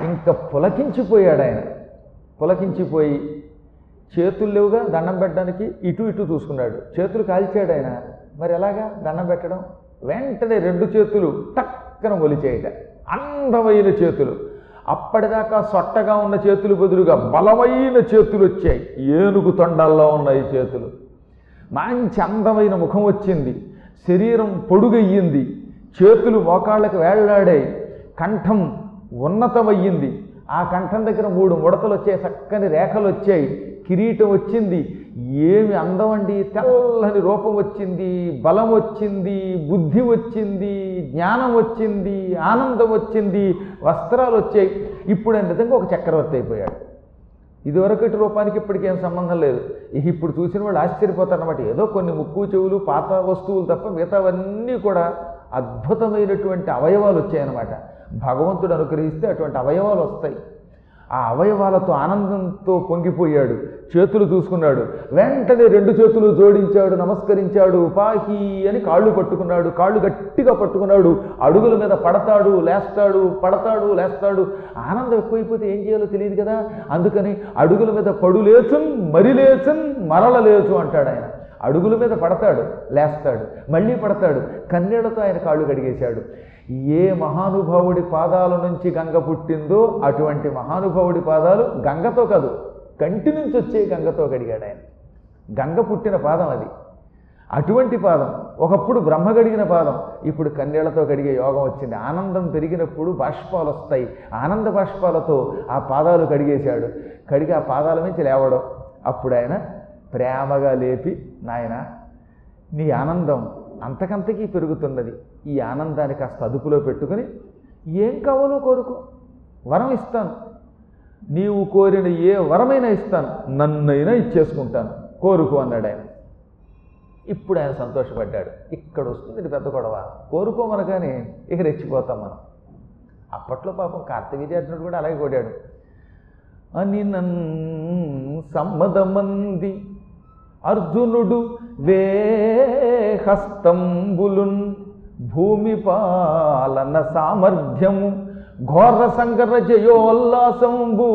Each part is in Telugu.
ఇంకా పులకించిపోయాడు ఆయన. పులకించిపోయి చేతులు లేవుగా దండం పెట్టడానికి ఇటు ఇటు చూసుకున్నాడు. చేతులు కాల్చాడు ఆయన. మరి ఎలాగా దండం పెట్టడం? వెంటనే రెండు చేతులు టక్కన ఒలిచేయట. అందమైన చేతులు. అప్పటిదాకా సొట్టగా ఉన్న చేతులు బదులుగా బలమైన చేతులు వచ్చాయి. ఏనుగు తొండాల్లో ఉన్నాయి చేతులు. మంచి అందమైన ముఖం వచ్చింది. శరీరం పొడుగయ్యింది. చేతులు మోకాళ్ళకి వేళ్ళాడాయి. కంఠం ఉన్నతమయ్యింది. ఆ కంఠం దగ్గర మూడు ముడతలు వచ్చాయి చక్కని రేఖలు వచ్చాయి కిరీటం వచ్చింది. ఏమి అందం అండి తెల్లని రూపం వచ్చింది బలం వచ్చింది బుద్ధి వచ్చింది జ్ఞానం వచ్చింది ఆనందం వచ్చింది వస్త్రాలు వచ్చాయి ఇప్పుడు ఆయన నిజంగా ఒక చక్రవర్తి అయిపోయాడు. ఇదివరకటి రూపానికి ఇప్పటికి ఏం సంబంధం లేదు. ఇక ఇప్పుడు చూసిన వాళ్ళు ఆశ్చర్యపోతారు అనమాట ఏదో కొన్ని ముక్కు చెవులు పాత వస్తువులు తప్ప మిగతావన్నీ కూడా అద్భుతమైనటువంటి అవయవాలు వచ్చాయన్నమాట భగవంతుడు అనుగ్రహిస్తే అటువంటి అవయవాలు వస్తాయి. ఆ అవయవాలతో ఆనందంతో పొంగిపోయాడు చేతులు చూసుకున్నాడు వెంటనే రెండు చేతులు జోడించాడు నమస్కరించాడు ఉపాహి అని కాళ్ళు పట్టుకున్నాడు కాళ్ళు గట్టిగా పట్టుకున్నాడు అడుగుల మీద పడతాడు లేస్తాడు పడతాడు లేస్తాడు. ఆనందం ఎక్కువైపోతే ఏం చేయాలో తెలియదు కదా? అందుకని అడుగుల మీద పడు లేచం మరి లేచం మరల లేచు అంటాడు ఆయన. అడుగుల మీద పడతాడు లేస్తాడు మళ్ళీ పడతాడు కన్నీళ్ళతో ఆయన కాళ్ళు కడిగేశాడు. ఏ మహానుభావుడి పాదాల నుంచి గంగ పుట్టిందో అటువంటి మహానుభావుడి పాదాలు గంగతో కాదు కంటి నుంచి వచ్చే గంగతో కడిగాడు ఆయన. గంగ పుట్టిన పాదం అది. అటువంటి పాదం ఒకప్పుడు బ్రహ్మ గడిగిన పాదం ఇప్పుడు కన్నీళ్ళతో కడిగే యోగం వచ్చింది. ఆనందం పెరిగినప్పుడు బాష్పాలు వస్తాయి. ఆనంద బాష్పాలతో ఆ పాదాలు కడిగేశాడు. కడిగి ఆ పాదాల నుంచి లేవడం. అప్పుడు ఆయన ప్రేమగా లేపి నాయన నీ ఆనందం అంతకంతకీ పెరుగుతున్నది. ఈ ఆనందాన్ని కాస్త అదుపులో పెట్టుకొని ఏం కావాలో కోరుకో. వరం ఇస్తాను. నీవు కోరిన ఏ వరమైనా ఇస్తాను. నన్నైనా ఇచ్చేసుకుంటాను. కోరుకో అన్నాడు ఆయన. ఇప్పుడు ఆయన సంతోషపడ్డాడు. ఇక్కడ వస్తుంది ఇది పెద్ద గొడవ. కోరుకోమనగానే ఇక రెచ్చిపోతాం మనం. అప్పట్లో పాపం కార్తవీర్యార్జునుడు కూడా అలాగే కొడాడు అని నన్ సమ్మదమంది అర్జునుడు వే హస్తంబులున్ భూమి పాలన సామర్థ్యము ఘోర సంగర జయోల్లాసంబు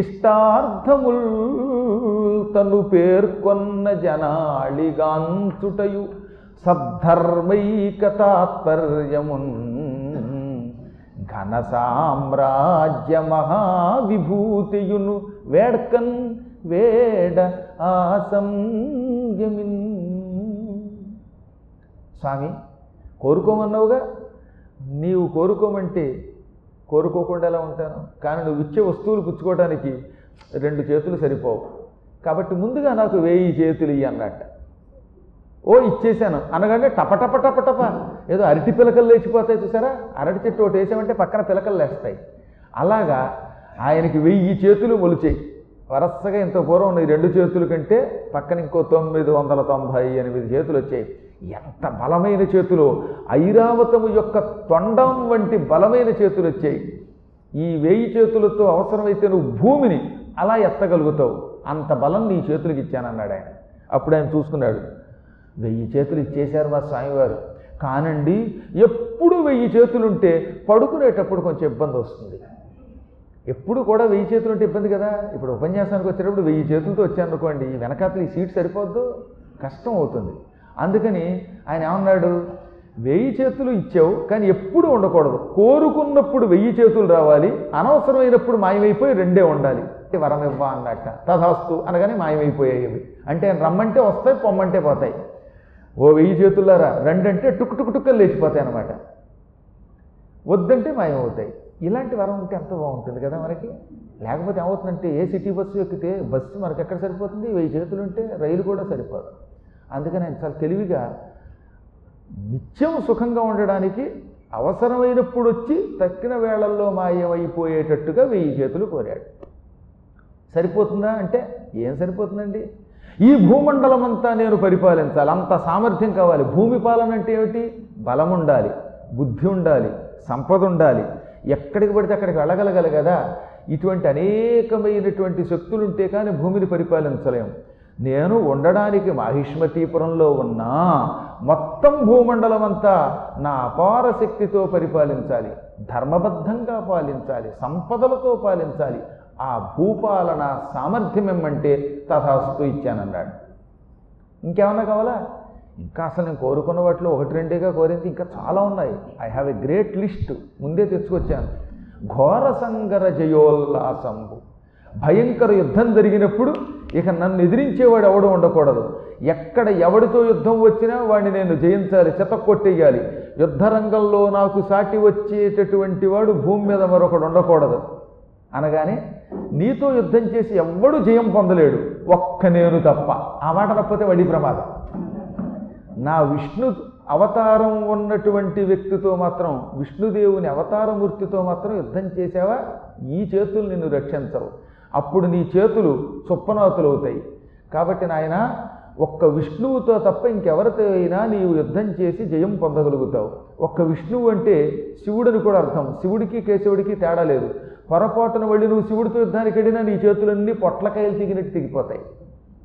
ఇష్టార్థముల్ తను పేర్కొన్న జనాళిగాంతుటయు సద్ధర్మైక తాత్పర్యమున్ ఘన సామ్రాజ్య మహావిభూతియును వేడ్కన్ వేడ ఆసంయమిన్ స్వామి కోరుకోమన్నావుగా? నీవు కోరుకోమంటే కోరుకోకుండా ఎలా ఉంటాను. కానీ నువ్వు ఇచ్చే వస్తువులు పుచ్చుకోవడానికి రెండు చేతులు సరిపోవు. కాబట్టి ముందుగా నాకు వేయి చేతులు ఇయ్యి అన్నట్ట. ఓ ఇచ్చేసాను అనగానే టపటప టప టప. ఏదో అరటి పిలకలు లేచిపోతాయి చూసారా? అరటి చెట్టు ఒకటి వేసామంటే పక్కన పిలకలు లేస్తాయి. అలాగా ఆయనకి వెయ్యి చేతులు మొలిచాయి. వరసగా ఇంత పూర్వం ఉన్న ఈ రెండు చేతుల కంటే పక్కన ఇంకో తొమ్మిది వందల తొంభై ఎనిమిది చేతులు వచ్చాయి. ఎంత బలమైన చేతులు. ఐరావతము యొక్క తొండం వంటి బలమైన చేతులు వచ్చాయి. ఈ వేయి చేతులతో అవసరమైతే నువ్వు భూమిని అలా ఎత్తగలుగుతావు. అంత బలం నీ చేతులకి ఇచ్చానన్నాడు ఆయన. అప్పుడు ఆయన చూసుకున్నాడు. వెయ్యి చేతులు ఇచ్చేశారు మా స్వామివారు. కానండి ఎప్పుడు వెయ్యి చేతులుంటే పడుకునేటప్పుడు కొంచెం ఇబ్బంది వస్తుంది. ఎప్పుడు కూడా వెయ్యి చేతులు ఉంటే ఇబ్బంది కదా? ఇప్పుడు ఉపన్యాసానికి వచ్చేటప్పుడు వెయ్యి చేతులతో వచ్చాను అనుకోండి ఈ వెనకాతలు ఈ సీట్ సరిపోద్దు? కష్టం అవుతుంది. అందుకని ఆయన ఏమన్నాడు? వెయ్యి చేతులు ఇచ్చావు కానీ ఎప్పుడు ఉండకూడదు. కోరుకున్నప్పుడు వెయ్యి చేతులు రావాలి అనవసరమైనప్పుడు మాయమైపోయి రెండే ఉండాలి. వరం ఇవ్వ అన్నట్ట. తథాస్తు అనగానే మాయమైపోయాయి ఇవి అంటే రమ్మంటే వస్తాయి పొమ్మంటే పోతాయి. ఓ వెయ్యి చేతులారా రెండంటే టుక్ టుక్ టుక్కలు లేచిపోతాయి అనమాట వద్దంటే మాయమవుతాయి. ఇలాంటి వరం ఉంటే ఎంత బాగుంటుంది కదా మనకి? లేకపోతే ఏమవుతుందంటే ఏ సిటీ బస్సు ఎక్కితే బస్సు మనకి ఎక్కడ సరిపోతుంది? వెయ్యి చేతులు ఉంటే రైలు కూడా సరిపోదు. అందుకని ఆయన చాలా తెలివిగా నిత్యం సుఖంగా ఉండడానికి అవసరమైనప్పుడు వచ్చి తక్కిన వేళల్లో మాయమైపోయేటట్టుగా వెయ్యి చేతులు కోరాడు. సరిపోతుందా అంటే ఏం సరిపోతుందండి? ఈ భూమండలం అంతా నేను పరిపాలించాలి. అంత సామర్థ్యం కావాలి. భూమి పాలన అంటే ఏమిటి? బలం ఉండాలి బుద్ధి ఉండాలి సంపద ఉండాలి ఎక్కడికి పడితే అక్కడికి వెళ్ళగలగాలి కదా. ఇటువంటి అనేకమైనటువంటి శక్తులుంటే కానీ భూమిని పరిపాలించలేము నేను ఉండడానికి మహిష్మతీపురంలో ఉన్నా మొత్తం భూమండలం అంతా నా అపార శక్తితో పరిపాలించాలి. ధర్మబద్ధంగా పాలించాలి. సంపదలతో పాలించాలి. ఆ భూపాలన సామర్థ్యం ఏమంటే తథాస్తు ఇచ్చానన్నాడు. ఇంకేమన్నా కావాలా? ఇంకా అసలు నేను కోరుకున్న వాటిలో ఒకటి రెండేగా కోరింది ఇంకా చాలా ఉన్నాయి. I have a great list ముందే తెచ్చుకొచ్చాను. ఘోర సంగర జయోల్లాసంబు. భయంకర యుద్ధం జరిగినప్పుడు ఇక నన్ను ఎదిరించేవాడు ఎవడు ఉండకూడదు. ఎక్కడ ఎవడితో యుద్ధం వచ్చినా వాడిని నేను జయించాలి చెతక్కొట్టేయాలి యుద్ధ రంగంలో నాకు సాటి వచ్చేటటువంటి వాడు భూమి మీద మరొకడు ఉండకూడదు. అనగానే నీతో యుద్ధం చేసి ఎవ్వడు జయం పొందలేడు. ఒక్క నేను తప్ప. ఆ మాట తప్పితే వడి ప్రమాదం. నా విష్ణు అవతారం ఉన్నటువంటి వ్యక్తితో మాత్రం విష్ణుదేవుని అవతారమూర్తితో మాత్రం యుద్ధం చేసావా? ఈ చేతులు నిన్ను రక్షించవు. అప్పుడు నీ చేతులు సుప్పనాతులవుతాయి కాబట్టి నాయన ఒక్క విష్ణువుతో తప్ప ఇంకెవరితో అయినా నీవు యుద్ధం చేసి జయం పొందగలుగుతావు. ఒక్క విష్ణువు అంటే శివుడని కూడా అర్థం. శివుడికి కేశవుడికి తేడా లేదు. పొరపాటున వెళ్ళి నువ్వు శివుడితో యుద్ధానికి వెళ్ళినా నీ చేతులన్నీ పొట్లకాయలు తిగినట్టు తిగిపోతాయి.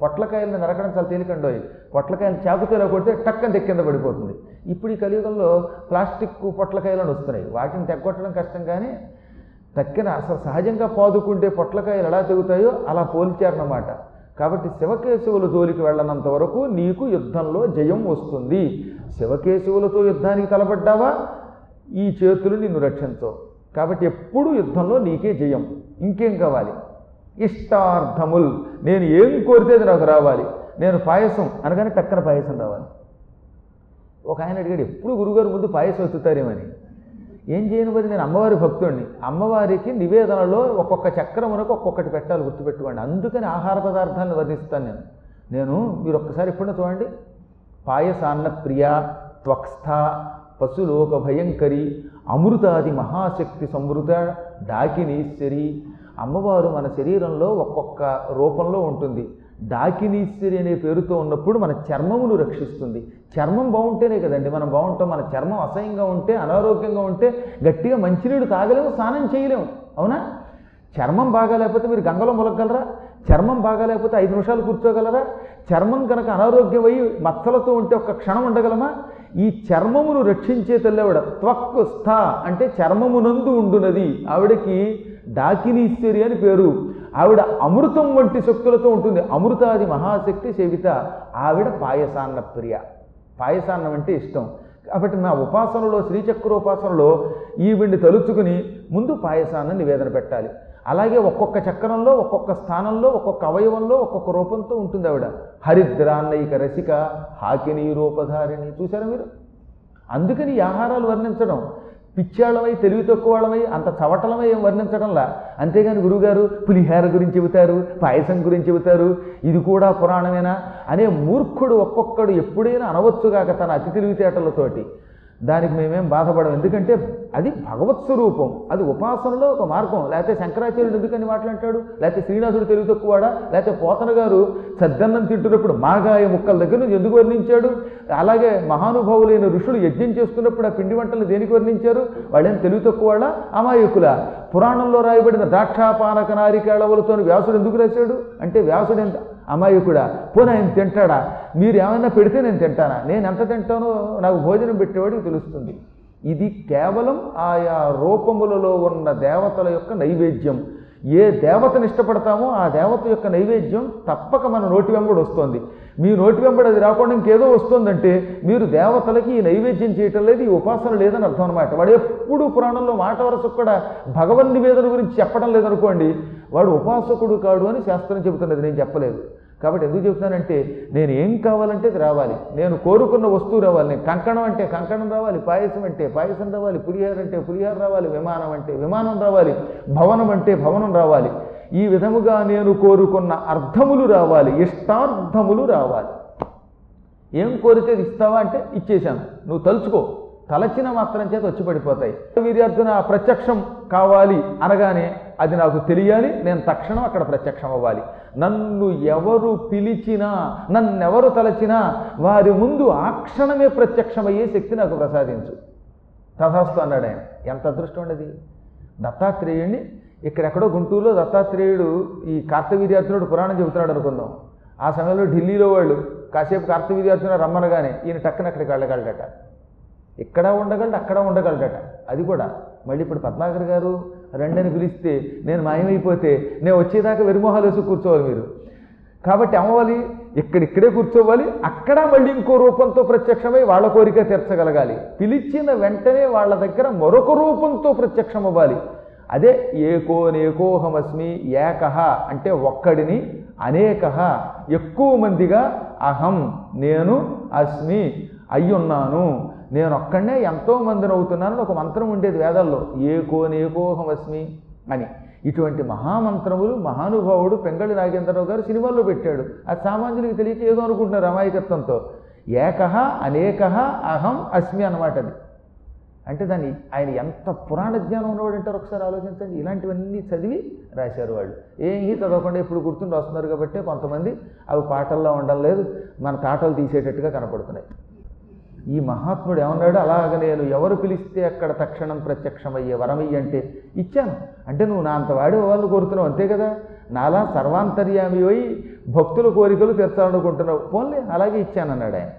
పొట్లకాయలను నరకడం చాలా తేలికండోయి పొట్లకాయలు చాకుతో కొడితే టక్కన తెక్కింద పడిపోతుంది. ఇప్పుడు ఈ కలియుగంలో ప్లాస్టిక్ పొట్లకాయలను వస్తున్నాయి. వాటిని తెగ్గొట్టడం కష్టం కానీ తక్కిన అసలు సహజంగా పాదుకుంటే పొట్లకాయలు ఎలా తెగుతాయో అలా పోల్చారన్నమాట. కాబట్టి శివకేశవుల జోలికి వెళ్ళనంత వరకు నీకు యుద్ధంలో జయం వస్తుంది. శివకేశవులతో యుద్ధానికి తలపడ్డావా? ఈ చేతులు నిన్ను రక్షించవు. కాబట్టి ఎప్పుడు యుద్ధంలో నీకే జయం. ఇంకేం కావాలి? ఇష్టార్థముల్. నేను ఏం కోరితే అది నాకు రావాలి. నేను పాయసం అనగానే టక్కన పాయసం రావాలి. ఒక ఆయన అడిగాడు ఎప్పుడు గురుగారు ముందు పాయసం ఎత్తుతారేమని? ఏం చేయను మరి? నేను అమ్మవారి భక్తుడిని అమ్మవారికి నివేదనలో ఒక్కొక్క చక్రమునకు ఒక్కొక్కటి పెట్టాలి గుర్తుపెట్టుకోండి. అందుకని ఆహార పదార్థాలను వర్ణిస్తాను నేను. నేను మీరు ఒక్కసారి ఎప్పుడైనా చూడండి. పాయసాన్న ప్రియ త్వక్స్థ పశులోక భయంకరి అమృతాది మహాశక్తి సమృత డాకినీశ్వరి అమ్మవారు మన శరీరంలో ఒక్కొక్క రూపంలో ఉంటుంది. డాకినీశ్వరి అనే పేరుతో ఉన్నప్పుడు మన చర్మమును రక్షిస్తుంది. చర్మం బాగుంటేనే కదండి మనం బాగుంటాం మన చర్మం అసహ్యంగా ఉంటే అనారోగ్యంగా ఉంటే గట్టిగా మంచినీడు తాగలేము స్నానం చేయలేము. అవునా? చర్మం బాగా లేకపోతే మీరు గంగలో మొలగలరా చర్మం బాగా లేకపోతే ఐదు నిమిషాలు కూర్చోగలరా? చర్మం కనుక అనారోగ్యం అయ్యి మచ్చలతో ఉంటే ఒక్క క్షణం ఉండగలమా? ఈ చర్మమును రక్షించే తెల్లవిడ త్వక్కు స్థ అంటే చర్మమునందు ఉండునది. ఆవిడకి దాకినీశ్వరి అని పేరు. ఆవిడ అమృతం వంటి శక్తులతో ఉంటుంది. అమృతాది మహాశక్తి సేవిత ఆవిడ పాయసాన్న ప్రియ. పాయసాన్నం అంటే ఇష్టం. కాబట్టి నా ఉపాసనలో శ్రీచక్రోపాసనలో ఈవిడిని తలుచుకుని ముందు పాయసాన్ని నివేదన పెట్టాలి. అలాగే ఒక్కొక్క చక్రంలో ఒక్కొక్క స్థానంలో ఒక్కొక్క అవయవంలో ఒక్కొక్క రూపంతో ఉంటుంది ఆవిడ. హరిద్రాన్నయిక రసిక హాకిని రూపధారిణి చూసారా మీరు? అందుకని ఈ ఆహారాలు వర్ణించడం. పిచ్చాళ్ళమై తెలివి తక్కువ వాళ్ళమై అంత చవటలమై ఏం వర్ణించడంలా? అంతేగాని గురువుగారు పులిహార గురించి చెబుతారు పాయసం గురించి చెబుతారు ఇది కూడా పురాణమేనా? అనే మూర్ఖుడు ఒక్కొక్కడు ఎప్పుడైనా అనవచ్చుగాక తన అతి తెలివితేటలతోటి దానికి మేమేం బాధపడం ఎందుకంటే అది భగవత్ స్వరూపం. అది ఉపాసనలో ఒక మార్గం. లేకపోతే శంకరాచార్యుడు ఎందుకని మాట్లాంటాడు లేకపోతే శ్రీనాథుడు తెలివి తక్కువాడా? లేకపోతే పోతన గారు సద్దన్నం తింటున్నప్పుడు మాగాయ ముక్కల దగ్గర నుంచి ఎందుకు వర్ణించాడు? అలాగే మహానుభావులైన ఋషులు యజ్ఞం చేస్తున్నప్పుడు ఆ పిండి వంటలు దేనికి వర్ణించారు? వాళ్ళేం తెలివి తక్కువాడా అమాయకుల? పురాణంలో రాయబడిన ద్రాక్షాపానక నారికేళవులతో వ్యాసుడు ఎందుకు రాశాడు? అంటే వ్యాసుడు ఎంత అమాయకుడా పోనీ ఆయన తింటాడా? మీరు ఏమైనా పెడితే నేను తింటానా? నేను ఎంత తింటానో నాకు భోజనం పెట్టేవాడికి తెలుస్తుంది. ఇది కేవలం ఆయా రూపములలో ఉన్న దేవతల యొక్క నైవేద్యం. ఏ దేవతను ఇష్టపడతామో ఆ దేవత యొక్క నైవేద్యం తప్పక మన నోటి వెంబడి వస్తుంది. మీ నోటి వెంబడి అది రాకుండా ఇంకేదో వస్తుందంటే మీరు దేవతలకి ఈ నైవేద్యం చేయటం లేదు ఈ ఉపాసన లేదని అర్థం అనమాట వాడు ఎప్పుడు పురాణంలో మాట వరసకు కూడా భగవన్ నివేదన గురించి చెప్పడం లేదనుకోండి వాడు ఉపాసకుడు కాడు అని శాస్త్రం చెబుతున్నది నేను చెప్పలేదు. కాబట్టి ఎందుకు చెప్తున్నానంటే నేను ఏం కావాలంటే అది రావాలి. నేను కోరుకున్న వస్తువు రావాలి. నేను కంకణం అంటే కంకణం రావాలి పాయసం అంటే పాయసం రావాలి పులిహార అంటే పులిహార రావాలి విమానం అంటే విమానం రావాలి భవనం అంటే భవనం రావాలి. ఈ విధముగా నేను కోరుకున్న అర్థములు రావాలి ఇష్టార్థములు రావాలి. ఏం కోరితే అది ఇస్తావా అంటే ఇచ్చేశాను. నువ్వు తలుచుకో తలచిన మాత్రం చేత వచ్చి పడిపోతాయి. వీర్యార్జున ప్రత్యక్షం కావాలి అనగానే అది నాకు తెలియాలి నేను తక్షణం అక్కడ ప్రత్యక్షం అవ్వాలి. నన్ను ఎవరు పిలిచినా నన్నెవరు తలచినా వారి ముందు ఆ క్షణమే ప్రత్యక్షమయ్యే శక్తి నాకు ప్రసాదించు. తథాస్తు అన్నాడు ఆయన. ఎంత అదృష్టం ఉండేది దత్తాత్రేయుడిని ఇక్కడెక్కడో గుంటూరులో దత్తాత్రేయుడు ఈ కార్తవీర్యార్జునుడు పురాణం చెబుతున్నాడు అనుకుందాం. ఆ సమయంలో ఢిల్లీలో వాళ్ళు కాసేపు కార్తవీర్యార్జున రమ్మనగానే ఈయన టక్కన అక్కడికి వెళ్ళగలడట. ఇక్కడ ఉండగలడు అక్కడ ఉండగలడట. అది కూడా మళ్ళీ ఇప్పుడు పద్మాకర్ గారు రెండని పిలిస్తే నేను మాయమైపోతే నేను వచ్చేదాకా వెరిమొహాలు వేసి కూర్చోవాలి మీరు. కాబట్టి అమ్మవాలి ఇక్కడిక్కడే కూర్చోవాలి అక్కడ మళ్ళీ ఇంకో రూపంతో ప్రత్యక్షమై వాళ్ళ కోరిక తీర్చగలగాలి. పిలిచిన వెంటనే వాళ్ళ దగ్గర మరొక రూపంతో ప్రత్యక్షం అవ్వాలి. అదే ఏకో నేకోహమస్మి ఏకహ అంటే ఒక్కడిని అనేకహ ఎక్కువ మందిగా అహం నేను అస్మి అయ్యున్నాను. నేను ఒక్కడనే ఎంతో మందిని అవుతున్నానని ఒక మంత్రం ఉండేది వేదాల్లో. ఏకో నేకోహమస్మి అని. ఇటువంటి మహామంత్రములు మహానుభావుడు పెంగళి నాగేంద్రరావు గారు సినిమాల్లో పెట్టాడు. అది సామాన్యులకు తెలియక ఏదో అనుకుంటున్నారు అమాయకత్వంతో. ఏకహ అనేకహ అహం అస్మి అన్నమాట అది. అంటే దాన్ని ఆయన ఎంత పురాణ జ్ఞానం ఉన్నవాడు అంటారు ఒకసారి ఆలోచించండి. ఇలాంటివన్నీ చదివి రాశారు వాళ్ళు. ఏమీ చదవకుండా ఇప్పుడు గుర్తుండి వస్తున్నారు కాబట్టి కొంతమంది అవి పాటల్లో ఉండడం లేదు. మన తాటలు తీసేటట్టుగా కనపడుతున్నాయి. ఈ మహాత్ముడు ఏమన్నాడు? అలాగ నేను ఎవరు పిలిస్తే అక్కడ తక్షణం ప్రత్యక్షమయ్యే వరమయ్యి అంటే ఇచ్చాను. అంటే నువ్వు నా అంత వాడి వాళ్ళు కోరుతున్నావు? అంతే కదా? నాలా సర్వాంతర్యామి అయి భక్తుల కోరికలు తీర్చాలనుకుంటున్నావు. పోన్లే అలాగే ఇచ్చానన్నాడు ఆయన.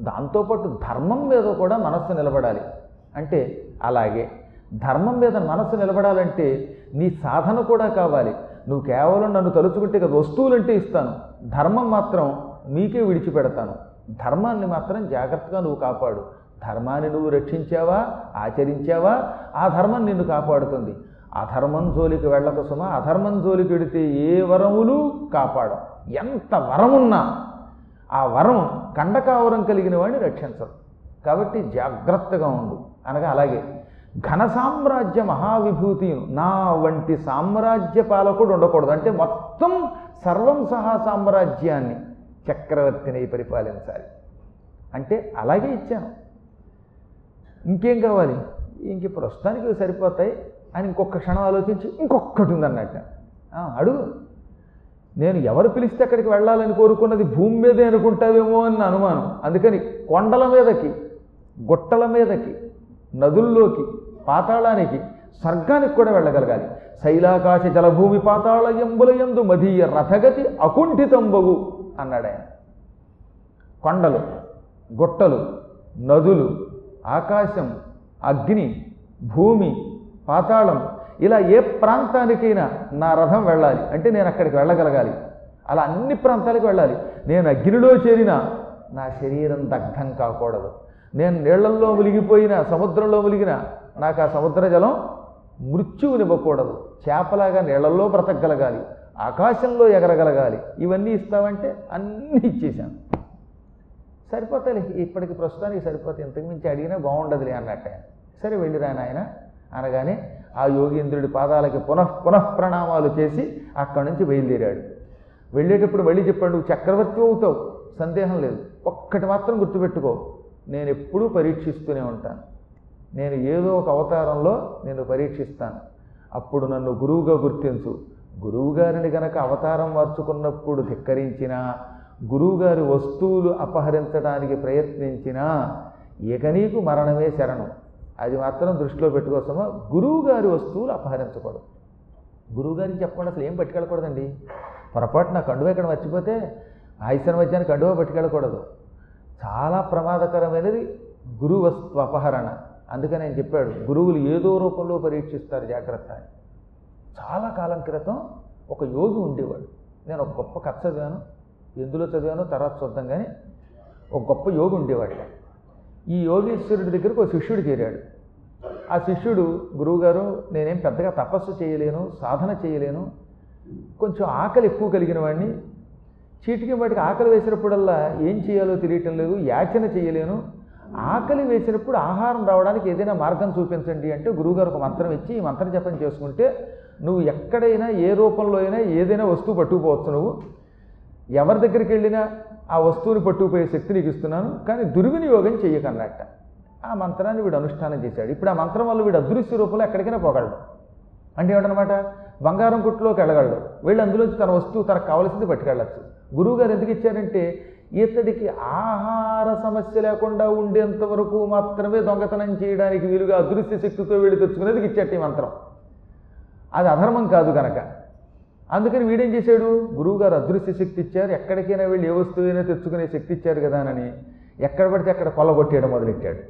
దాంతోపాటు ధర్మం మీద కూడా మనస్సు నిలబడాలి. అంటే అలాగే ధర్మం మీద మనస్సు నిలబడాలంటే నీ సాధన కూడా కావాలి. నువ్వు కేవలం నన్ను తలుచుకుంటే కదా వస్తువులంటే ఇస్తాను. ధర్మం మాత్రం నీకే విడిచిపెడతాను. ధర్మాన్ని మాత్రం జాగ్రత్తగా నువ్వు కాపాడు. ధర్మాన్ని నువ్వు రక్షించావా? ఆచరించావా? ఆ ధర్మం నిన్ను కాపాడుతుంది. అధర్మం జోలికి వెళ్ళక సుమ అధర్మం జోలికి వెడితే ఏ వరములు కాపాడం. ఎంత వరమున్నా ఆ వరం కండకావరం కలిగిన వాడిని రక్షించదు కాబట్టి జాగ్రత్తగా ఉండు. అనగా అలాగే ఘన సామ్రాజ్య మహావిభూతి నా వంటి సామ్రాజ్య పాలకుడు ఉండకూడదు. అంటే మొత్తం సర్వం సహా సామ్రాజ్యాన్ని చక్రవర్తిని పరిపాలించాలి. అంటే అలాగే ఇచ్చాను. ఇంకేం కావాలి? ఇంక ప్రస్తుతానికి సరిపోతాయి అని ఇంకొక క్షణం ఆలోచించి ఇంకొకటి ఉందన్నట్ట అడుగు. నేను ఎవరు పిలిస్తే అక్కడికి వెళ్ళాలని కోరుకున్నది భూమి మీదే అనుకుంటావేమో అని అనుమానం. అందుకని కొండల మీదకి గుట్టల మీదకి నదుల్లోకి పాతాళానికి స్వర్గానికి కూడా వెళ్ళగలగాలి. శైలాకాశ జలభూమి పాతాళ ఎంబుల ఎందు మధీయ రథగతి అకుంఠితంబగు. అన్నాడు ఆయన. కొండలు గుట్టలు నదులు ఆకాశం అగ్ని భూమి పాతాళం ఇలా ఏ ప్రాంతానికైనా నా రథం వెళ్ళాలి. అంటే నేను అక్కడికి వెళ్ళగలగాలి. అలా అన్ని ప్రాంతాలకు వెళ్ళాలి. నేను అగ్నిలో చేరినా నా శరీరం దగ్ధం కాకూడదు. నేను నీళ్ళల్లో మునిగిపోయినా సముద్రంలో మునిగినా నాకు ఆ సముద్ర జలం మృత్యువునివ్వకూడదు. చేపలాగా నీళ్ళల్లో బ్రతకగలగాలి. ఆకాశంలో ఎగరగలగాలి. ఇవన్నీ ఇస్తావంటే అన్నీ ఇచ్చేశాను. సరిపోతాయి ఇప్పటికి ప్రస్తుతానికి సరిపోతే ఇంతకుమించి అడిగినా బాగుండదులే అన్నట్టే. సరే వెళ్ళిరా నాయన అనగానే ఆ యోగేంద్రుడి పాదాలకి పునః పునః ప్రణామాలు చేసి అక్కడి నుంచి బయలుదేరాడు. వెళ్ళేటప్పుడు మళ్ళీ చెప్పాడు నువ్వు చక్రవర్తి అవుతావు సందేహం లేదు. ఒక్కటి మాత్రం గుర్తుపెట్టుకో నేను ఎప్పుడూ పరీక్షిస్తూనే ఉంటాను. నేను ఏదో ఒక అవతారంలో నేను పరీక్షిస్తాను. అప్పుడు నన్ను గురువుగా గుర్తించు. గురువుగారిని గనక అవతారం మార్చుకున్నప్పుడు ధిక్కరించినా గురువుగారి వస్తువులు అపహరించడానికి ప్రయత్నించినా ఇక నీకు మరణమే శరణం. అది మాత్రం దృష్టిలో పెట్టుకోసమా? గురువుగారి వస్తువులు అపహరించకూడదు. గురువుగారికి చెప్పకుండా అసలు ఏం పట్టుకెళ్ళకూడదండి? పొరపాటున కండువ ఇక్కడ మర్చిపోతే ఆయుష్యం మధ్యాహ్నం కండువ పట్టుకెళ్ళకూడదు. చాలా ప్రమాదకరమైనది గురువస్తు అపహరణ. అందుకని నేను చెప్పాడు గురువులు ఏదో రూపంలో పరీక్షిస్తారు జాగ్రత్త అని. చాలా కాలం క్రితం ఒక యోగి ఉండేవాడు. నేను ఒక గొప్ప కథ చదివాను. ఎందులో చదివానో తర్వాత చూద్దాం కానీ ఒక గొప్ప యోగి ఉండేవాడు. ఈ యోగేశ్వరుడి దగ్గరకు ఒక శిష్యుడు చేరాడు. ఆ శిష్యుడు గురువుగారు నేనేం పెద్దగా తపస్సు చేయలేను సాధన చేయలేను కొంచెం ఆకలి ఎక్కువ కలిగిన వాడిని. చీటికి వాటికి ఆకలి వేసినప్పుడల్లా ఏం చేయాలో తెలియటం లేదు యాచన చేయలేను. ఆకలి వేసినప్పుడు ఆహారం రావడానికి ఏదైనా మార్గం చూపించండి అంటే గురువుగారు ఒక మంత్రం ఇచ్చి ఈ మంత్రం జపం చేసుకుంటే నువ్వు ఎక్కడైనా ఏ రూపంలో అయినా ఏదైనా వస్తువు పట్టుకుపోవచ్చు నువ్వు. ఎవరి దగ్గరికి వెళ్ళినా ఆ వస్తువుని పట్టుకుపోయే శక్తి నీకు ఇస్తున్నాను కానీ దుర్వినియోగం చెయ్యకన్నట్ట. ఆ మంత్రాన్ని వీడు అనుష్ఠానం చేశాడు. ఇప్పుడు ఆ మంత్రం వల్ల వీడు అదృశ్య రూపంలో ఎక్కడికైనా పోగలడు. అంటే ఏమిటనమాట? బంగారం కుట్టులోకి వెళ్ళగలడు. వీళ్ళు అందులోంచి తన వస్తువు తనకు కావలసింది పట్టుకెళ్ళచ్చు. గురువుగారు ఎందుకు ఇచ్చారంటే ఇతడికి ఆహార సమస్య లేకుండా ఉండేంత వరకు మాత్రమే దొంగతనం చేయడానికి వీలుగా అదృశ్య శక్తితో వీళ్ళు తెచ్చుకునేది ఇచ్చేట ఈ మంత్రం. అది అధర్మం కాదు కనుక అందుకని వీడేం చేశాడు? గురువుగారు అదృశ్య శక్తి ఇచ్చారు. ఎక్కడికైనా వెళ్ళి ఏ వస్తువైనా తెచ్చుకునే శక్తి ఇచ్చారు కదా అని ఎక్కడ పడితే అక్కడ కొల్లగొట్టేయడం మొదలెట్టాడు.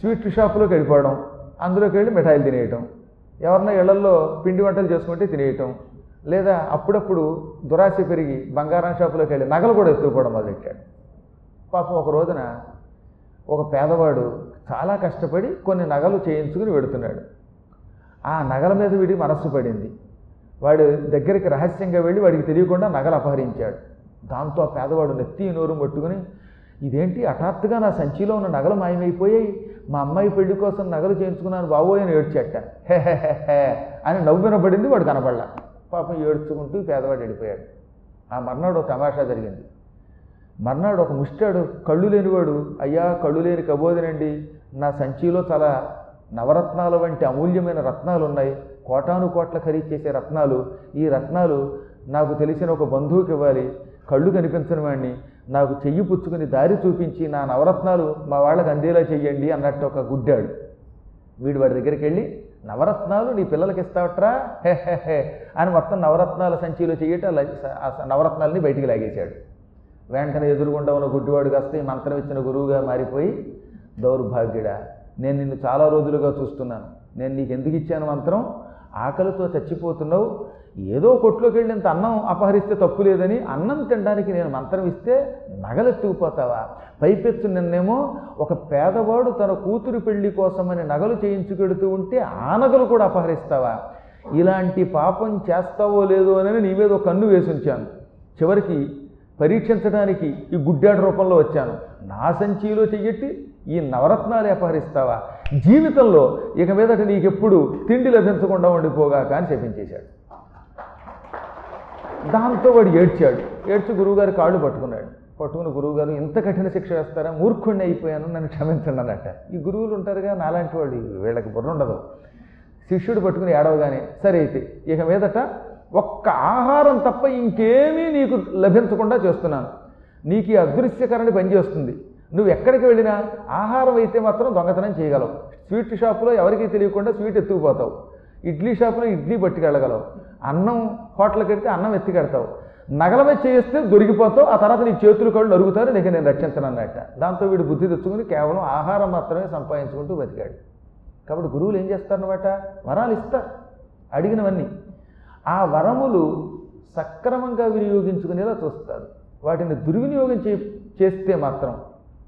స్వీట్ షాపులోకి వెళ్ళిపోవడం అందులోకి వెళ్ళి మిఠాయిలు తినేయటం ఎవరన్నా ఇళ్ళల్లో పిండి వంటలు చేసుకుంటే తినేయటం లేదా అప్పుడప్పుడు దురాశ పెరిగి బంగారం షాపులోకి వెళ్ళి నగలు కూడా ఎత్తుకోవడం మొదలెట్టాడు. పాపం ఒక రోజున ఒక పేదవాడు చాలా కష్టపడి కొన్ని నగలు చేయించుకుని వెడుతున్నాడు. ఆ నగల మీద వీడి మనస్సు పడింది. వాడు దగ్గరికి రహస్యంగా వెళ్ళి వాడికి తెలియకుండా నగలు అపహరించాడు. దాంతో ఆ పేదవాడు నెత్తి నోరు పట్టుకుని ఇదేంటి? హఠాత్తుగా నా సంచిలో ఉన్న నగలు మాయమైపోయాయి. మా అమ్మాయి పెళ్ళి కోసం నగలు చేయించుకున్నాను బాబోయ్ అని ఏడ్చేట. హే హే హే హే అని నవ్వు వినబడింది వాడు కనపడలా. పాపం ఏడ్చుకుంటూ పేదవాడు వెళ్ళిపోయాడు. ఆ మర్నాడు ఒక తమాషా జరిగింది. మర్నాడు ఒక ముష్టాడు కళ్ళు లేనివాడు అయ్యా కళ్ళు లేని కబోదినండి. నా సంచిలో చాలా నవరత్నాల వంటి అమూల్యమైన రత్నాలు ఉన్నాయి కోటాను కోట్ల ఖరీదు చేసే రత్నాలు. ఈ రత్నాలు నాకు తెలిసిన ఒక బంధువుకి ఇవ్వాలి. కళ్ళు కనిపించని వాడిని నాకు చెయ్యి పుచ్చుకుని దారి చూపించి నా నవరత్నాలు మా వాళ్ళకి అందేలా చెయ్యండి అన్నట్టు ఒక గుడ్డాడు. వీడు వాడి దగ్గరికి వెళ్ళి నవరత్నాలు నీ పిల్లలకి ఇస్తావట్రా? హే హే హే అని మొత్తం నవరత్నాల సంచిలో చెయ్యట నవరత్నాలని బయటికి లాగేశాడు. వెంటనే ఎదురుగుండా ఉన్న గుడ్డివాడు కాస్త ఈ మంత్రం ఇచ్చిన గురువుగా మారిపోయి దౌర్భాగ్యుడా నేను నిన్ను చాలా రోజులుగా చూస్తున్నాను. నేను నీకు ఎందుకు ఇచ్చాను మంత్రం? ఆకలితో చచ్చిపోతున్నావు. ఏదో కొట్లోకి వెళ్ళి ఇంత అన్నం అపహరిస్తే తప్పు లేదని అన్నం తినడానికి నేను మంత్రం ఇస్తే నగలెత్తుకుపోతావా? పైపెచ్చు నిన్నేమో ఒక పేదవాడు తన కూతురు పెళ్ళి కోసమని నగలు చేయించుకెడుతూ ఉంటే ఆ నగలు కూడా అపహరిస్తావా? ఇలాంటి పాపం చేస్తావో లేదో అని నీ మీద ఒక కన్ను వేసి ఉంచాను. చివరికి పరీక్షించడానికి ఈ గుడ్డాడు రూపంలో వచ్చాను. నా సంచిలో చెయ్యట్టి ఈ నవరత్నాలు అపహరిస్తావా? జీవితంలో ఇక మీదట నీకెప్పుడు తిండి లభించకుండా ఉండిపోగాక అని చెప్పించేశాడు దాంతో వాడు ఏడ్చాడు. ఏడ్చి గురువుగారి కాళ్ళు పట్టుకున్నాడు. పట్టుకుని గురువుగారు ఇంత కఠిన శిక్ష వేస్తారా? మూర్ఖుణ్ణి అయిపోయాను నన్ను క్షమించండి అన్నట్ట. ఈ గురువులు ఉంటారుగా నాలాంటి వాడు వీళ్ళకి బుర్ర ఉండదు. శిష్యుడు పట్టుకుని ఏడవగానే సరే అయితే ఇక మీదట ఒక్క ఆహారం తప్ప ఇంకేమీ నీకు లభించకుండా చేస్తున్నాను. నీకు ఈ అదృశ్యకరణి పనిచేస్తుంది నువ్వు ఎక్కడికి వెళ్ళినా ఆహారం అయితే మాత్రం దొంగతనం చేయగలవు. స్వీట్ షాపులో ఎవరికీ తెలియకుండా స్వీట్ ఎత్తుకుపోతావు. ఇడ్లీ షాపులో ఇడ్లీ పట్టుకెళ్ళగలవు. అన్నం హోటల్కి వెళ్తే అన్నం ఎత్తికెడతావు నగలమే చేస్తే దొరికిపోతావు. ఆ తర్వాత నీ చేతులు కళ్ళు నరుగుతారు. నీకు నేను రక్షించను అన్నట్ట. దాంతో వీడు బుద్ధి తెచ్చుకుని కేవలం ఆహారం మాత్రమే సంపాదించుకుంటూ బతికాడు. కాబట్టి గురువులు ఏం చేస్తారన్నమాట? వరాలు ఇస్తారు. అడిగినవన్నీ. ఆ వరములు సక్రమంగా వినియోగించుకునేలా చూస్తారు. వాటిని దుర్వినియోగం చే చేస్తే మాత్రం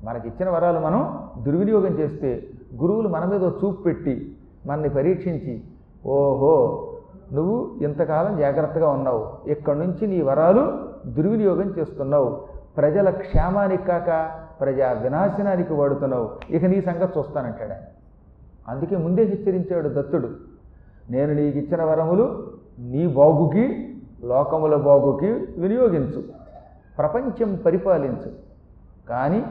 మనకి ఇచ్చిన వరాలు మనం దుర్వినియోగం చేస్తే గురువులు మన మీద చూపు పెట్టి మనని పరీక్షించి ఓహో నువ్వు ఇంతకాలం జాగ్రత్తగా ఉన్నావు. ఇక్కడి నుంచి నీ వరాలు దుర్వినియోగం చేస్తున్నావు. ప్రజల క్షేమానికి కాక ప్రజా వినాశనానికి వాడుతున్నావు. ఇక నీ సంగతి చూస్తానంటాడు అందుకే ముందే హెచ్చరించాడు దత్తుడు. నేను నీకు ఇచ్చిన వరములు నీ బాగుకి లోకముల బాగుకి వినియోగించు. ప్రపంచం పరిపాలించు. కానీ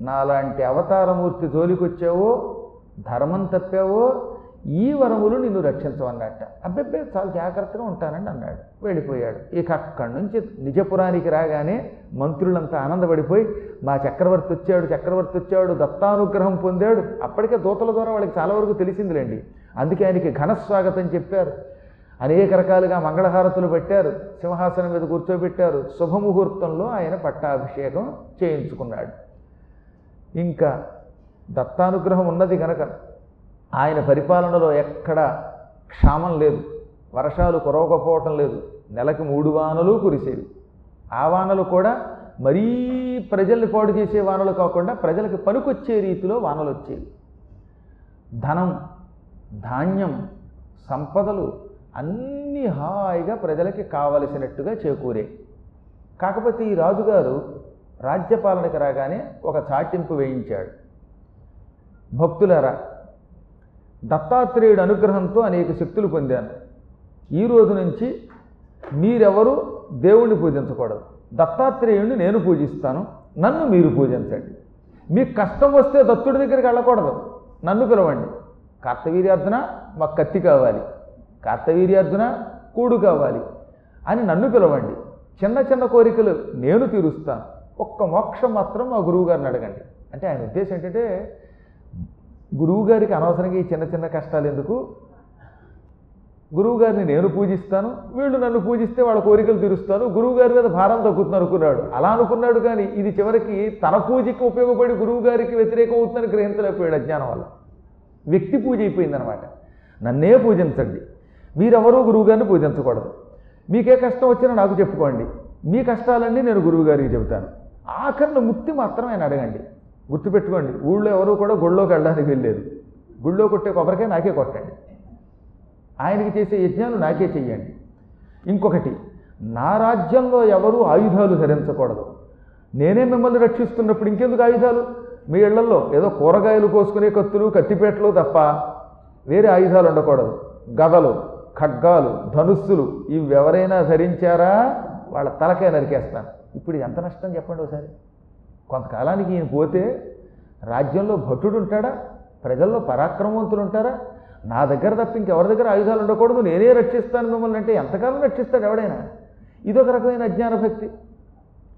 నాలాంటి అవతారమూర్తి జోలికొచ్చావో ధర్మం తప్పావో ఈ వరములు నిన్ను రక్షించవన్నట్ట. అబ్బెబ్బే చాలా జాగ్రత్తగా ఉంటానండి అన్నాడు. వెళ్ళిపోయాడు. ఇక అక్కడి నుంచి నిజపురానికి రాగానే మంత్రులంతా ఆనందపడిపోయి మా చక్రవర్తి వచ్చాడు చక్రవర్తి వచ్చాడు దత్తానుగ్రహం పొందాడు. అప్పటికే దూతల ద్వారా వాళ్ళకి చాలా వరకు తెలిసిందిలేండి. అందుకే ఆయనకి ఘన స్వాగతం చెప్పారు. అనేక రకాలుగా మంగళహారతులు పెట్టారు సింహాసనం మీద కూర్చోబెట్టారు. శుభముహూర్తంలో ఆయన పట్టాభిషేకం చేయించుకున్నాడు. ఇంకా దత్తానుగ్రహం ఉన్నది కనుక ఆయన పరిపాలనలో ఎక్కడ క్షామం లేదు వర్షాలు కురవకపోవటం లేదు నెలకి మూడు వానలు కురిసేవి. ఆ వానలు కూడా మరీ ప్రజల్ని పాడు చేసే వానలు కాకుండా ప్రజలకు పనికొచ్చే రీతిలో వానలు వచ్చేవి. ధనం ధాన్యం సంపదలు అన్నీ హాయిగా ప్రజలకి కావలసినట్టుగా చేకూరే. కాకపోతే ఈ రాజుగారు రాజ్యపాలనకి రాగానే ఒక చాటింపు వేయించాడు. భక్తులరా దత్తాత్రేయుడు అనుగ్రహంతో అనేక శక్తులు పొందాను. ఈ రోజు నుంచి మీరెవరు దేవుణ్ణి పూజించకూడదు. దత్తాత్రేయుడిని నేను పూజిస్తాను నన్ను మీరు పూజించండి. మీకు కష్టం వస్తే దత్తుడి దగ్గరికి వెళ్ళకూడదు. నన్ను పిలవండి. కార్తవీర్యార్జున మాకు కత్తి కావాలి. కార్తవీర్యార్జున కూడు కావాలి అని నన్ను పిలవండి. చిన్న చిన్న కోరికలు నేను తీరుస్తాను ఒక్క మోక్షం మాత్రం మా గురువుగారిని అడగండి. అంటే ఆయన ఉద్దేశం ఏంటంటే గురువుగారికి అనవసరంగా ఈ చిన్న చిన్న కష్టాలు ఎందుకు? గురువుగారిని నేను పూజిస్తాను వీళ్ళు నన్ను పూజిస్తే వాళ్ళ కోరికలు తీరుస్తాను గురువుగారి మీద భారం తగ్గుతుంది అనుకున్నాడు. అలా అనుకున్నాడు కానీ ఇది చివరికి తన పూజకి ఉపయోగపడి గురువుగారికి వ్యతిరేకం అవుతుందని గ్రహించలేకపోయాడు అజ్ఞానం వల్ల వ్యక్తి పూజ అయిపోయిందనమాట నన్నే పూజించండి. మీరెవరూ గురువుగారిని పూజించకూడదు. మీకే కష్టం వచ్చినా నాకు చెప్పుకోండి. మీ కష్టాలన్నీ నేను గురువుగారికి చెబుతాను. ఆఖరిన ముక్తి మాత్రం ఆయన అడగండి. గుర్తుపెట్టుకోండి ఊళ్ళో ఎవరు కూడా గుళ్ళోకి వెళ్ళడానికి వెళ్ళలేదు గుళ్ళో కొట్టే కొబ్బరికాయ నాకే కొట్టండి. ఆయనకి చేసే యజ్ఞాలు నాకే చెయ్యండి. ఇంకొకటి నా రాజ్యంలో ఎవరూ ఆయుధాలు ధరించకూడదు. నేనే మిమ్మల్ని రక్షిస్తున్నప్పుడు ఇంకెందుకు ఆయుధాలు? మీ ఇళ్ళలో ఏదో కూరగాయలు కోసుకునే కత్తులు కత్తిపేటలు తప్ప వేరే ఆయుధాలు ఉండకూడదు. గదలు. ఖడ్గాలు ధనుస్సులు ఇవి ఎవరైనా ధరించారా? వాళ్ళ తలకే నరికేస్తాను ఇప్పుడు ఎంత నష్టం చెప్పండి ఒకసారి. కొంతకాలానికి ఈయన పోతే రాజ్యంలో భటుడు ఉంటాడా? ప్రజల్లో పరాక్రమవంతులు ఉంటారా? నా దగ్గర తప్ప ఇంకెవరి దగ్గర ఆయుధాలు ఉండకూడదు. నేనే రక్షిస్తాను మిమ్మల్ని అంటే ఎంతకాలం రక్షిస్తాడు ఎవడైనా? ఇదొక రకమైన అజ్ఞాన భక్తి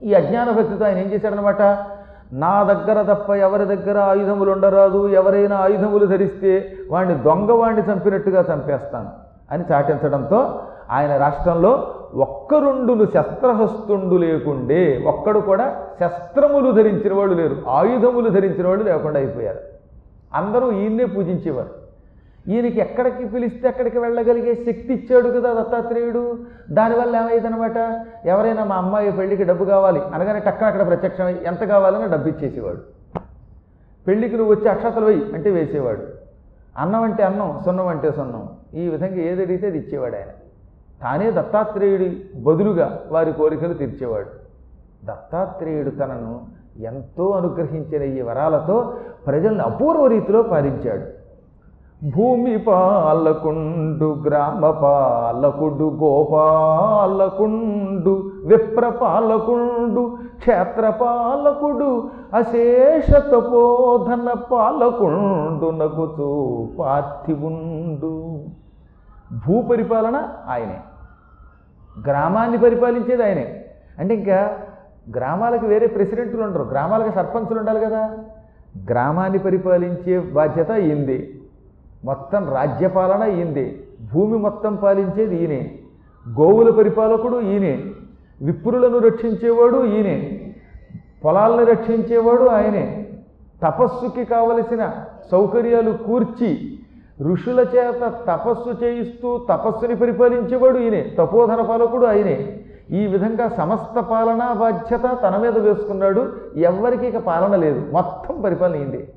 ఈ అజ్ఞాన భక్తితో ఆయన ఏం చేశాడనమాట నా దగ్గర తప్ప ఎవరి దగ్గర ఆయుధములు ఉండరాదు. ఎవరైనా ఆయుధములు ధరిస్తే వాడిని దొంగ వాడిని చంపినట్టుగా చంపేస్తాను. అని చాటించడంతో ఆయన రాష్ట్రంలో ఒక్కరుండులు శస్త్రహస్తుండు లేకుండే ఒక్కడు కూడా శస్త్రములు ధరించిన వాళ్ళు లేరు ఆయుధములు ధరించిన వాళ్ళు లేకుండా అయిపోయారు. అందరూ ఈయన్నే పూజించేవారు. ఈయనకి ఎక్కడికి పిలిస్తే అక్కడికి వెళ్ళగలిగే శక్తి ఇచ్చాడు కదా దత్తాత్రేయుడు. దానివల్ల ఏమైందనమాట? ఎవరైనా మా అమ్మాయి పెళ్ళికి డబ్బు కావాలి అనగానే టక్కన అక్కడ ప్రత్యక్షమై ఎంత కావాలని డబ్బు ఇచ్చేసేవాడు. పెళ్ళికి నువ్వు వచ్చి అక్షతలు వేయి అంటే వేసేవాడు. అన్నం అంటే అన్నం సున్నం అంటే సున్నం. ఈ విధంగా ఏది అడిగితే అది ఇచ్చేవాడు ఆయన. తానే దత్తాత్రేయుడి బదులుగా వారి కోరికలు తీర్చేవాడు. దత్తాత్రేయుడు తనను ఎంతో అనుగ్రహించిన ఈ వరాలతో ప్రజలను అపూర్వ రీతిలో పాలించాడు. భూమి పాలకుండు గ్రామ పాలకుడు గోపాలకుండు విప్రపాలకుండు క్షేత్రపాలకుడు అశేష తపోధన పాలకుండు నగుతూ పార్థివుండు. భూ పరిపాలన ఆయనే. గ్రామాన్ని పరిపాలించేది ఆయనే. అంటే ఇంకా గ్రామాలకు వేరే ప్రెసిడెంట్లు ఉండరు. గ్రామాలకు సర్పంచులు ఉండాలి కదా. గ్రామాన్ని పరిపాలించే బాధ్యత ఈయంది మొత్తం రాజ్యపాలన ఈయంది భూమి మొత్తం పాలించేది ఈయనే. గోవుల పరిపాలకుడు ఈయనే. విప్రులను రక్షించేవాడు ఈయనే. పొలాలను రక్షించేవాడు ఆయనే. తపస్సుకి కావలసిన సౌకర్యాలు కూర్చి ఋషుల చేత తపస్సు చేయిస్తూ తపస్సుని పరిపాలించేవాడు ఈయనే తపోధన పాలకుడు ఆయనే. ఈ విధంగా సమస్త పాలనా బాధ్యత తన మీద వేసుకున్నాడు ఎవరికి ఇక పాలన లేదు. మొత్తం పరిపాలన అయింది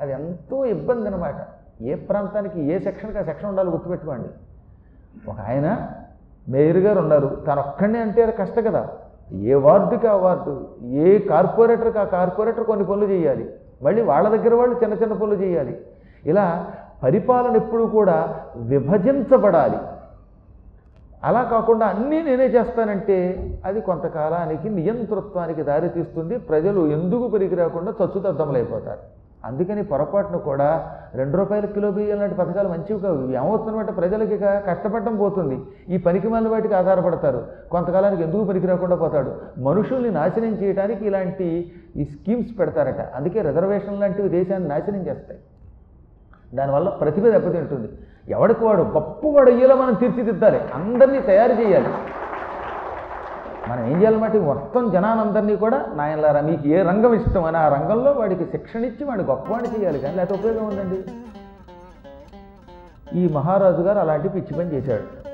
అది ఎంతో ఇబ్బంది అనమాట ఏ ప్రాంతానికి ఏ సెక్షన్కి ఆ సెక్షన్ ఉండాలో గుర్తుపెట్టుకోండి. ఒక ఆయన మేయర్ గారు ఉన్నారు. తను ఒక్కడే అంటే అది కష్టం కదా. ఏ వార్డుకి ఆ వార్డు ఏ కార్పొరేటర్కి ఆ కార్పొరేటర్ కొన్ని పనులు చేయాలి. మళ్ళీ వాళ్ళ దగ్గర వాళ్ళు చిన్న చిన్న పనులు చేయాలి. ఇలా పరిపాలన ఎప్పుడు కూడా విభజించబడాలి. అలా కాకుండా అన్నీ నేనే చేస్తానంటే అది కొంతకాలానికి నియంతృత్వానికి దారితీస్తుంది. ప్రజలు ఎందుకు పనికి రాకుండా చచ్చుతద్దములైపోతారు. అందుకని పొరపాటును కూడా రెండు రూపాయల కిలో బియ్యం లాంటి పథకాలు మంచివి కావు. ఏమవుతుందంటే ప్రజలకి కష్టపడటం పోతుంది. ఈ పనికి మళ్ళీ వాటికి ఆధారపడతారు. కొంతకాలానికి ఎందుకు పనికి రాకుండా పోతాడు? మనుషుల్ని నాశనం చేయడానికి ఇలాంటి ఈ స్కీమ్స్ పెడతారట. అందుకే రిజర్వేషన్ లాంటివి దేశాన్ని నాశనం చేస్తాయి. దానివల్ల ప్రతిభ దెబ్బతింటుంది. ఎవడికి వాడు గొప్పవాడు అయ్యేలా మనం తీర్చిదిద్దాలి. అందరినీ తయారు చేయాలి. మనం ఏం చేయాలన్నమాట మొత్తం జనానందరినీ కూడా నాయనలారా మీకు ఏ రంగం ఇష్టం అని ఆ రంగంలో వాడికి శిక్షణ ఇచ్చి వాడిని గొప్పవాడిని చేయాలి. కానీ లేకపోతే ఉపయోగం ఉందండి. ఈ మహారాజు గారు అలాంటి పిచ్చి పని చేశాడు.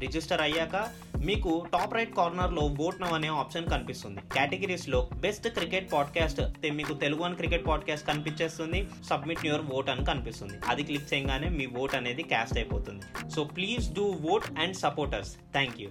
రిజిస్టర్ అయ్యాక మీకు టాప్ రైట్ కార్నర్లో ఓట్ నవ్ అనే ఆప్షన్ కనిపిస్తుంది. కేటగిరీస్లో బెస్ట్ క్రికెట్ పాడ్కాస్ట్ మీకు తెలుగు అని క్రికెట్ పాడ్కాస్ట్ కనిపించేస్తుంది. సబ్మిట్ యువర్ ఓట్ అని కనిపిస్తుంది. అది క్లిక్ చేయగానే మీ ఓట్ అనేది క్యాస్ట్ అయిపోతుంది. So please do vote and supporters. Thank you.